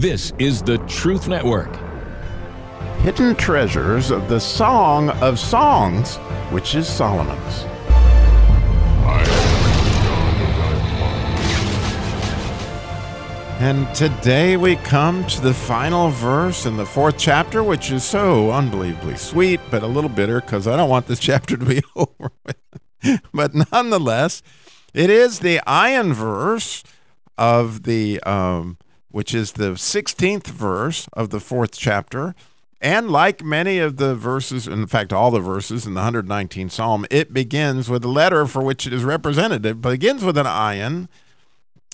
This is the Truth Network. Hidden treasures of the Song of Songs, which is Solomon's. And today we come to the final verse in the fourth chapter, which is so unbelievably sweet, but a little bitter because I don't want this chapter to be over but nonetheless, it is the ayin verse of the, um, which is the 16th verse of the fourth chapter. And like many of the verses, in fact, all the verses in the 119th Psalm, it begins with a letter for which it is represented. It begins with an ayin,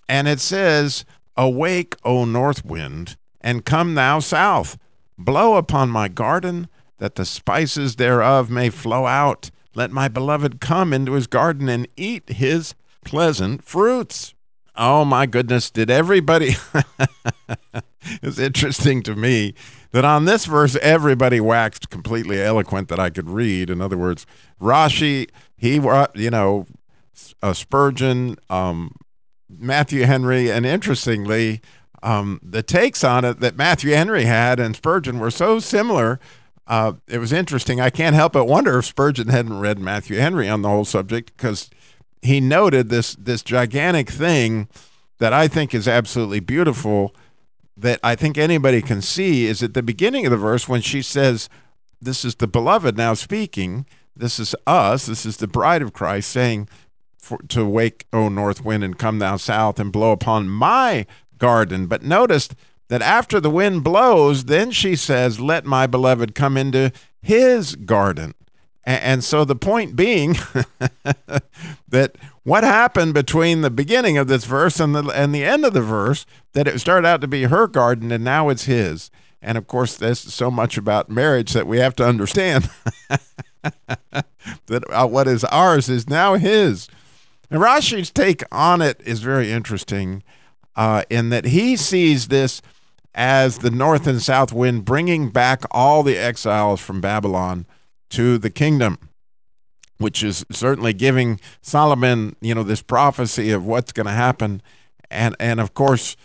and it says, Awake, O north wind, and come thou south. Blow upon my garden, that the spices thereof may flow out. Let my beloved come into his garden and eat his pleasant fruits. Oh my goodness, did everybody? it's interesting to me that on this verse, everybody waxed completely eloquent that I could read. In other words, Rashi, he, you know, uh, Spurgeon, um, Matthew Henry, and interestingly, um, the takes on it that Matthew Henry had and Spurgeon were so similar. Uh, it was interesting. I can't help but wonder if Spurgeon hadn't read Matthew Henry on the whole subject because he noted this this gigantic thing that I think is absolutely beautiful. That I think anybody can see is at the beginning of the verse when she says, "This is the beloved now speaking. This is us. This is the bride of Christ saying." for, to wake, O north wind, and come thou south, and blow upon my garden. But notice that after the wind blows, then she says, Let my beloved come into his garden. And, so the point being that what happened between the beginning of this verse and the, and the end of the verse, that it started out to be her garden and now it's his. And of course, there's so much about marriage that we have to understand that uh, what is ours is now his. And Rashi's take on it is very interesting uh, in that he sees this as the north and south wind bringing back all the exiles from Babylon to the kingdom, which is certainly giving Solomon, you know, this prophecy of what's going to happen. And, and of course,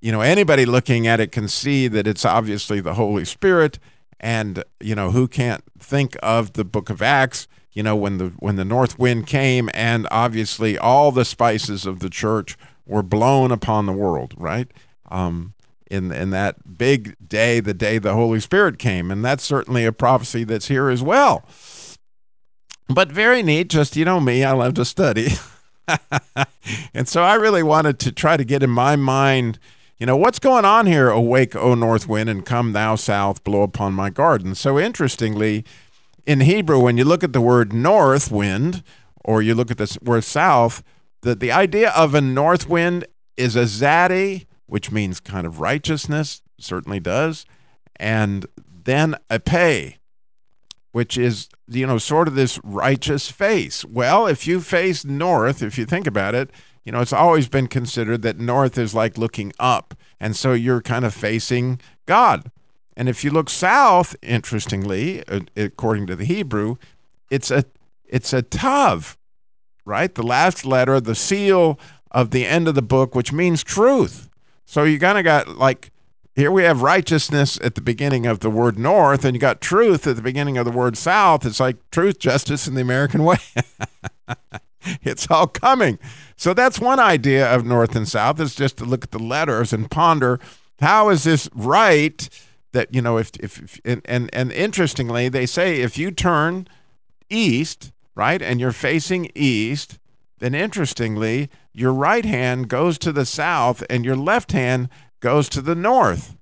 you know, anybody looking at it can see that it's obviously the Holy Spirit. And, you know, who can't think of the book of Acts you know when the when the north wind came and obviously all the spices of the church were blown upon the world right um, in in that big day the day the holy spirit came. And that's certainly a prophecy that's here as well. But very neat just you know me i love to study. And so i really wanted to try to get in my mind you know what's going on here? Awake o north wind and come thou south blow upon my garden. So interestingly in Hebrew, when you look at the word north wind, or you look at the word south, the, the idea of a north wind is a tzaddi, which means kind of righteousness, certainly does, and then a pay, which is, you know, sort of this righteous face. Well, if you face north, if you think about it, you know, it's always been considered that north is like looking up. And so you're kind of facing God. And if you look south, interestingly, uh, according to the Hebrew, it's a it's a tav, right? The last letter, the seal of the end of the book, which means truth. So you kind of got like here we have righteousness at the beginning of the word north, and you got truth at the beginning of the word south. It's like truth, justice, and the American way. it's all coming. So that's one idea of north and south is just to look at the letters and ponder how is this right that you know if if, if and, and and interestingly they say if you turn east right and you're facing east then interestingly your right hand goes to the south and your left hand goes to the north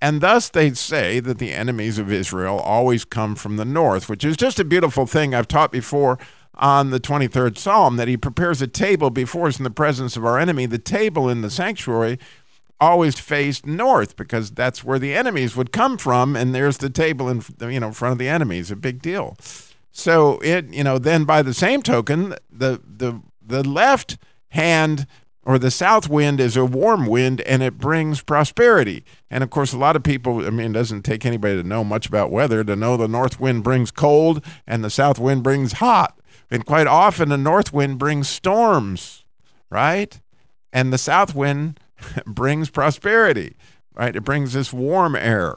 and thus they say that the enemies of Israel always come from the north which is just a beautiful thing I've taught before on the 23rd Psalm that he prepares a table before us in the presence of our enemy the table in the sanctuary always faced north because that's where the enemies would come from, and there's the table in you know front of the enemies. A big deal. So it you know then by the same token, the the the left hand or the south wind is a warm wind and it brings prosperity. And of course, a lot of people, I mean, it doesn't take anybody to know much about weather to know the north wind brings cold and the south wind brings hot. And quite often, the north wind brings storms, right? And the south wind brings prosperity. right? It brings this warm air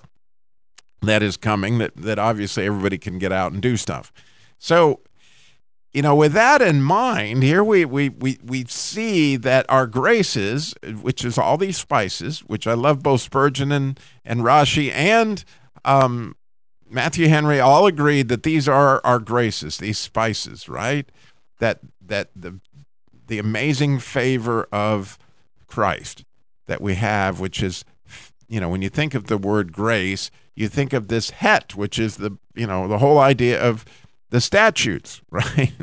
that is coming that, that obviously everybody can get out and do stuff. So, you know, with that in mind, here we, we, we, we see that our graces, which is all these spices, which I love both Spurgeon and, and Rashi and um, Matthew Henry all agreed that these are our graces, these spices, right? That that the the amazing favor of Christ that we have, which is, you know, when you think of the word grace, you think of this het, which is the, you know, the whole idea of the statutes, right?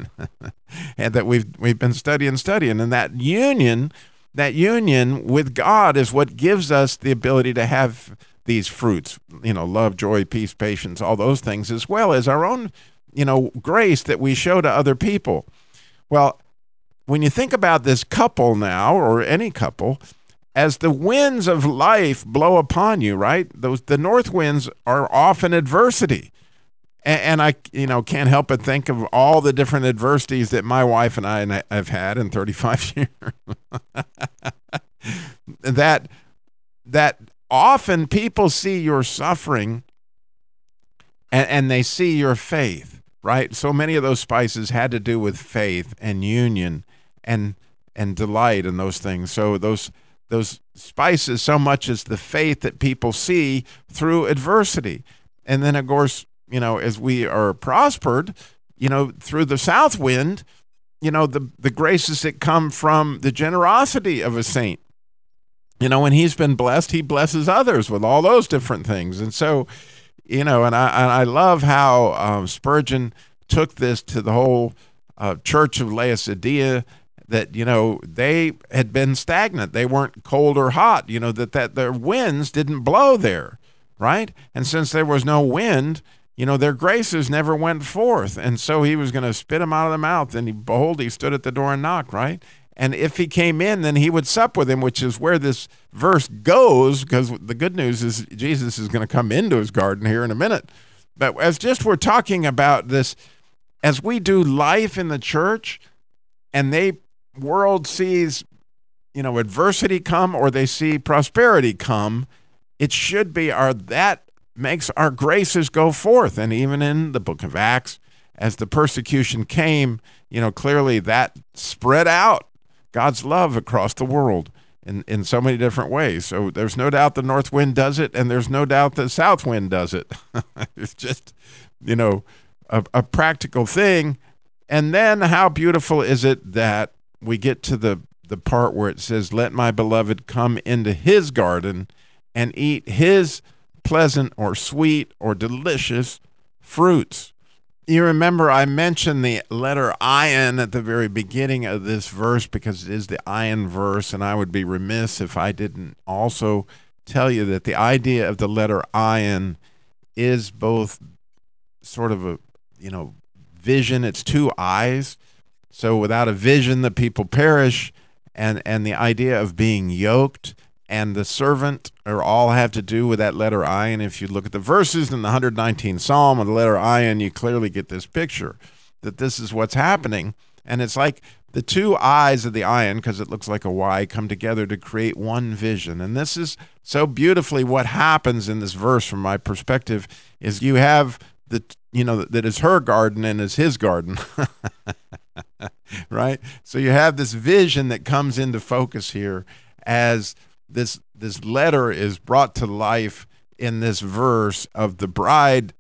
and that we've we've been studying, studying, and that union, that union with God is what gives us the ability to have these fruits, you know, love, joy, peace, patience, all those things, as well as our own, you know, grace that we show to other people. Well, when you think about this couple now, or any couple, as the winds of life blow upon you, right? Those the north winds are often adversity. And, I, you know, can't help but think of all the different adversities that my wife and I have had in 35 years. that that often people see your suffering and, and they see your faith, right? So many of those spices had to do with faith and union and and delight and those things. So those those spices so much as the faith that people see through adversity. And then of course, you know, as we are prospered, you know, through the south wind, you know, the the graces that come from the generosity of a saint. You know, when he's been blessed, he blesses others with all those different things. And so, you know, and I and I love how um, Spurgeon took this to the whole uh, church of Laodicea that you know they had been stagnant they weren't cold or hot you know that that their winds didn't blow there right and since there was no wind you know their graces never went forth. And so he was going to spit them out of the mouth. And he, behold he stood at the door and knocked right? And if he came in then he would sup with him which is where this verse goes because the good news is jesus is going to come into his garden here in a minute. But as just we're talking about this as we do life in the church and they world sees, you know, adversity come or they see prosperity come, it should be our that makes our graces go forth. And even in the book of Acts, as the persecution came, you know, clearly that spread out God's love across the world in, in so many different ways. So there's no doubt the north wind does it, and there's no doubt the south wind does it. it's just, you know, a, a practical thing. And then how beautiful is it that we get to the the part where it says, "Let my beloved come into his garden and eat his pleasant or sweet or delicious fruits." You remember I mentioned the letter ayin at the very beginning of this verse because it is the ayin verse, and I would be remiss if I didn't also tell you that the idea of the letter ayin is both sort of a you know vision. It's two eyes so without a vision, the people perish, and and the idea of being yoked and the servant are all have to do with that letter I. And if you look at the verses in the 119th Psalm of the letter I, and you clearly get this picture that this is what's happening. And it's like the two eyes of the ayin, because it looks like a Y, come together to create one vision. And this is so beautifully what happens in this verse from my perspective is you have the you know that is her garden and is his garden. right? So you have this vision that comes into focus here as this this letter is brought to life in this verse of the bride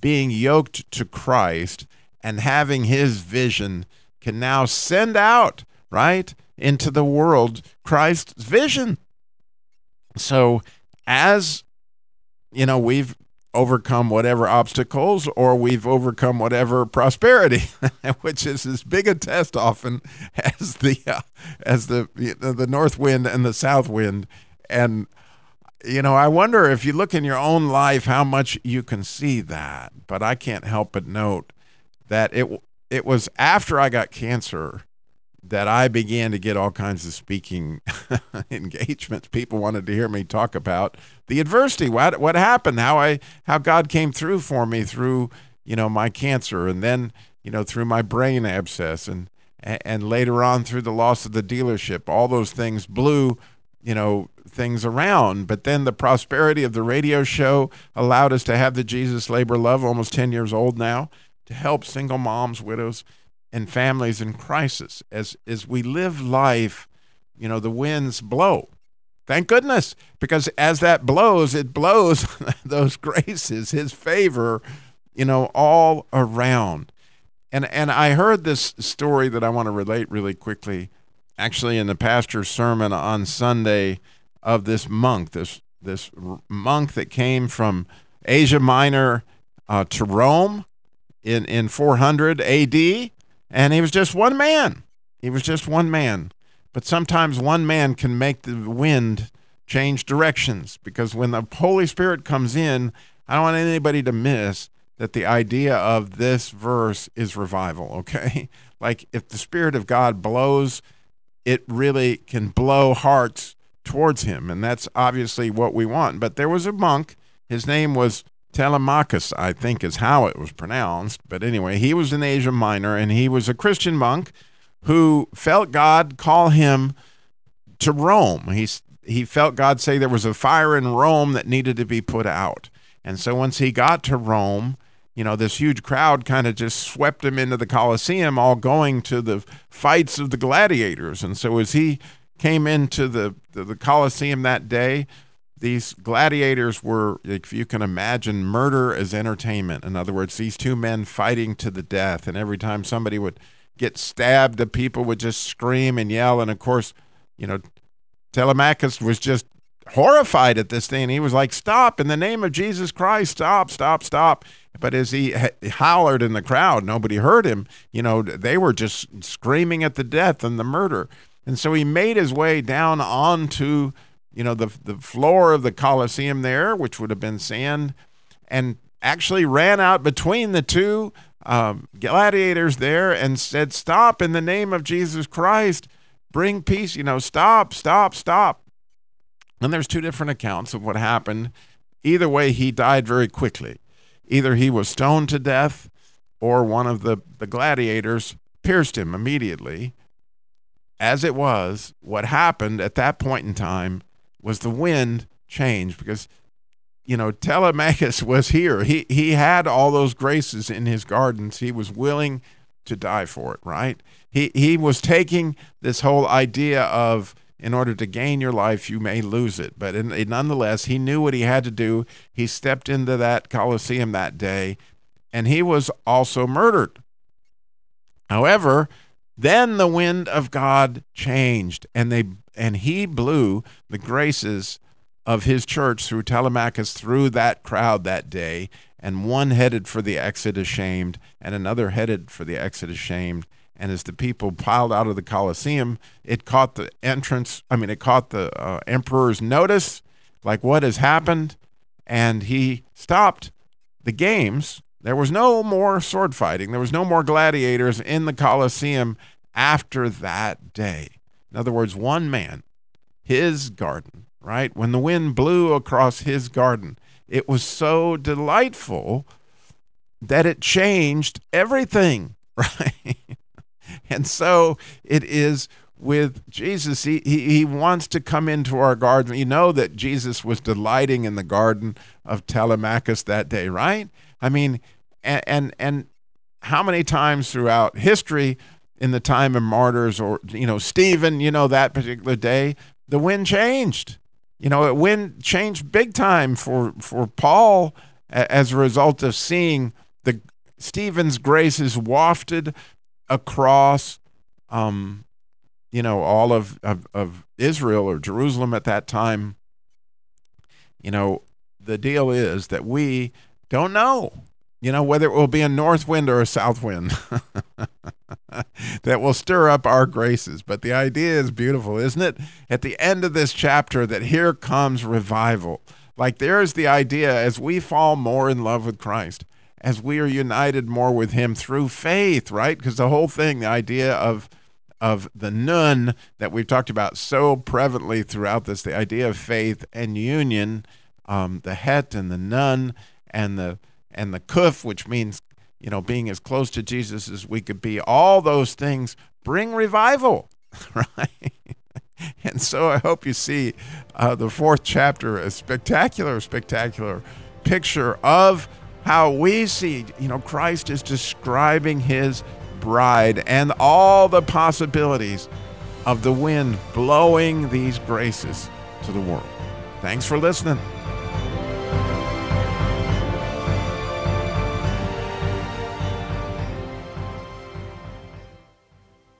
being yoked to Christ and having his vision can now send out, right, into the world Christ's vision. So as you know, we've overcome whatever obstacles or we've overcome whatever prosperity which is as big a test often as the uh, as the the north wind and the south wind. And you know i wonder if you look in your own life how much you can see that but i can't help but note that it it was after i got cancer that I began to get all kinds of speaking engagements. People wanted to hear me talk about the adversity, what what happened, how I how God came through for me through you know my cancer, and then you know through my brain abscess, and and later on through the loss of the dealership. All those things blew you know, things around. But then the prosperity of the radio show allowed us to have the Jesus Labor Love, almost 10 years old now, to help single moms, widows, and families in crisis. As, as we live life, you know, the winds blow. Thank goodness, because as that blows, it blows those graces, his favor, you know, all around. And and I heard this story that I want to relate really quickly, actually in the pastor's sermon on Sunday of this monk, this this monk that came from Asia Minor uh, to Rome in in 400 A.D. and he was just one man. He was just one man. But sometimes one man can make the wind change directions because when the Holy Spirit comes in, I don't want anybody to miss that the idea of this verse is revival, okay? Like if the Spirit of God blows, it really can blow hearts towards Him. And that's obviously what we want. But there was a monk, his name was Telemachus, I think is how it was pronounced. But anyway, he was in Asia Minor and he was a Christian monk who felt God call him to Rome. He, he felt God say there was a fire in Rome that needed to be put out. And so once he got to Rome, you know, this huge crowd kind of just swept him into the Colosseum, all going to the fights of the gladiators. And so as he came into the, the, the Colosseum that day, these gladiators were, if you can imagine, murder as entertainment. In other words, these two men fighting to the death. And every time somebody would get stabbed, the people would just scream and yell. And of course, you know, Telemachus was just horrified at this thing. He was like, Stop, in the name of Jesus Christ, stop, stop, stop. But as he hollered in the crowd, nobody heard him. You know, they were just screaming at the death and the murder. And so he made his way down onto, you know, the, the floor of the Colosseum there, which would have been sand, and actually ran out between the two um, gladiators there and said, Stop in the name of Jesus Christ. Bring peace. You know, stop, stop, stop. And there's two different accounts of what happened. Either way, he died very quickly. Either he was stoned to death or one of the, the gladiators pierced him immediately. As it was, what happened at that point in time was the wind changed because, you know, Telemachus was here. He, he had all those graces in his gardens. He was willing to die for it, right? He, he was taking this whole idea of, in order to gain your life, you may lose it. But in, nonetheless, he knew what he had to do. He stepped into that Colosseum that day, and he was also murdered. However, then the wind of God changed, and they and he blew the graces of his church through Telemachus through that crowd that day, and one headed for the exit ashamed, and another headed for the exit ashamed, and as the people piled out of the Colosseum, it caught the entrance, I mean, it caught the uh, emperor's notice, like what has happened, and he stopped the games. There was no more sword fighting, there was no more gladiators in the Colosseum after that day. In other words, one man, his garden, right? When the wind blew across his garden, it was so delightful that it changed everything, right? And so it is with Jesus. He, he, he wants to come into our garden. You know that Jesus was delighting in the garden of Telemachus that day, right? I mean, and, and, and how many times throughout history, in the time of martyrs or, you know, Stephen, you know, that particular day, the wind changed. You know, it wind changed big time for, for Paul as a result of seeing the Stephen's graces wafted across, um, you know, all of, of, of Israel or Jerusalem at that time. You know, the deal is that we don't know, you know, whether it will be a north wind or a south wind that will stir up our graces. But the idea is beautiful, isn't it? At the end of this chapter, that here comes revival. Like there's the idea as we fall more in love with Christ, as we are united more with him through faith, right? Because the whole thing, the idea of of the nun that we've talked about so prevalently throughout this, the idea of faith and union, um, the het and the nun and the and the kuf, which means you know being as close to Jesus as we could be. All those things bring revival, right? And so I hope you see uh, the fourth chapter, a spectacular, spectacular picture of how we see, you know, Christ is describing his bride and all the possibilities of the wind blowing these graces to the world. Thanks for listening.